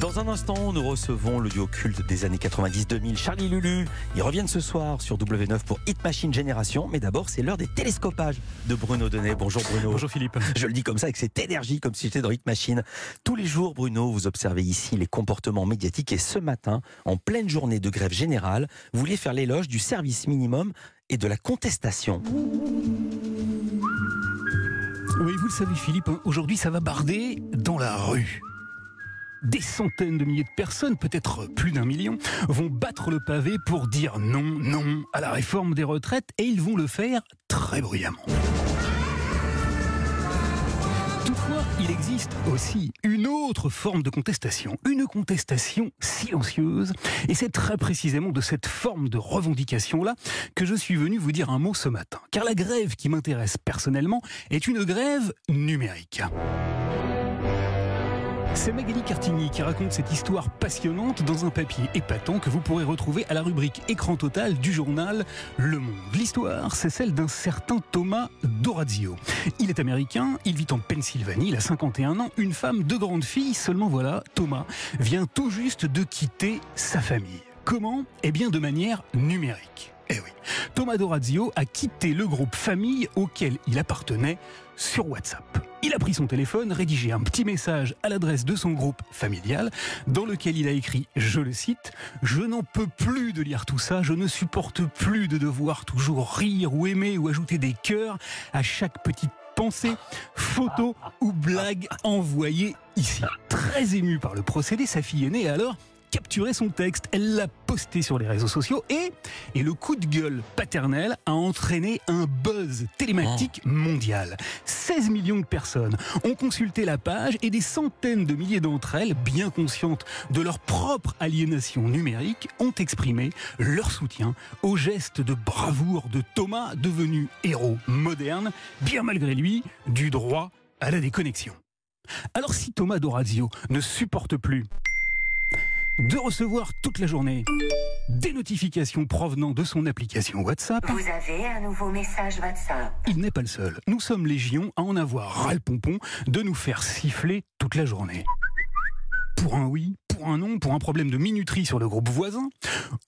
Dans un instant, nous recevons le duo culte des années 90-2000, Charlie Lulu. Ils reviennent ce soir sur W9 pour Hit Machine Génération. Mais d'abord, c'est l'heure des télescopages de Bruno Donnet. Bonjour Bruno. Bonjour Philippe. Je le dis comme ça avec cette énergie, comme si j'étais dans Hit Machine. Tous les jours, Bruno, vous observez ici les comportements médiatiques. Et ce matin, en pleine journée de grève générale, vous vouliez faire l'éloge du service minimum et de la contestation. Oui, vous le savez Philippe, aujourd'hui ça va barder dans la rue. Des centaines de milliers de personnes, peut-être plus d'un million, vont battre le pavé pour dire non, non à la réforme des retraites et ils vont le faire très bruyamment. Toutefois, il existe aussi une autre forme de contestation, une contestation silencieuse. Et c'est très précisément de cette forme de revendication-là que je suis venu vous dire un mot ce matin. Car la grève qui m'intéresse personnellement est une grève numérique. C'est Magali Cartigny qui raconte cette histoire passionnante dans un papier épatant que vous pourrez retrouver à la rubrique Écran total du journal Le Monde. L'histoire, c'est celle d'un certain Thomas Dorazio. Il est américain, il vit en Pennsylvanie, il a 51 ans, une femme, deux grandes filles, seulement voilà, Thomas vient tout juste de quitter sa famille. Comment? Eh bien de manière numérique. Eh oui, Thomas Dorazio a quitté le groupe famille auquel il appartenait sur WhatsApp. Il a pris son téléphone, rédigé un petit message à l'adresse de son groupe familial, dans lequel il a écrit, je le cite, Je n'en peux plus de lire tout ça, je ne supporte plus de devoir toujours rire ou aimer ou ajouter des cœurs à chaque petite pensée, photo ou blague envoyée ici. Très émue par le procédé, sa fille aînée a alors capturé son texte, elle l'a posté sur les réseaux sociaux et, et le coup de gueule paternel a entraîné un buzz télématique mondial. 16 millions de personnes ont consulté la page et des centaines de milliers d'entre elles, bien conscientes de leur propre aliénation numérique, ont exprimé leur soutien au geste de bravoure de Thomas, devenu héros moderne, bien malgré lui, du droit à la déconnexion. Alors si Thomas Dorazio ne supporte plus de recevoir toute la journée des notifications provenant de son application WhatsApp. Vous avez un nouveau message WhatsApp. Il n'est pas le seul. Nous sommes légion à en avoir ras le pompon de nous faire siffler toute la journée. Pour un oui, pour un non, pour un problème de minuterie sur le groupe voisin,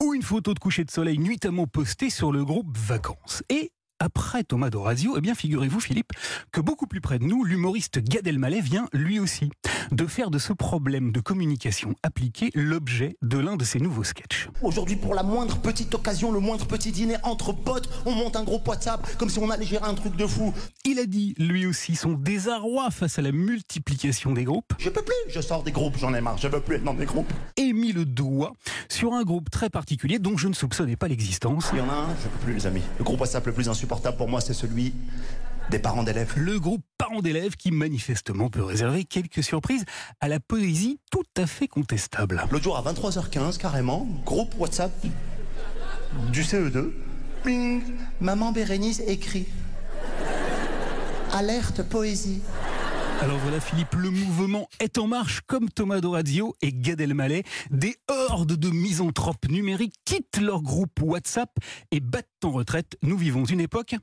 ou une photo de coucher de soleil nuitamment postée sur le groupe vacances. Et après Thomas Dorazio, eh bien figurez-vous Philippe que beaucoup plus près de nous, l'humoriste Gad Elmaleh vient lui aussi de faire de ce problème de communication appliqué l'objet de l'un de ses nouveaux sketchs. Aujourd'hui, pour la moindre petite occasion, le moindre petit dîner entre potes, on monte un groupe WhatsApp comme si on allait gérer un truc de fou. Il a dit lui aussi son désarroi face à la multiplication des groupes Je peux plus, je sors des groupes, j'en ai marre, je veux plus être dans des groupes. et mis le doigt sur un groupe très particulier dont je ne soupçonnais pas l'existence. Il y en a un, je peux plus les amis. Le groupe WhatsApp le plus insupportable pour moi, c'est celui des parents d'élèves. Le groupe parents d'élèves qui manifestement peut réserver quelques surprises à la poésie tout à fait contestable. L'autre jour à 23h15, carrément, groupe WhatsApp du CE2. Ping Maman Bérénice écrit. Alerte poésie. Alors voilà Philippe, le mouvement est en marche comme Thomas Dorazio et Gad Elmaleh. Des hordes de misanthropes numériques quittent leur groupe WhatsApp et battent en retraite. Nous vivons une époque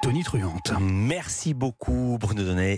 tonitruante. Merci beaucoup Bruno Donnet.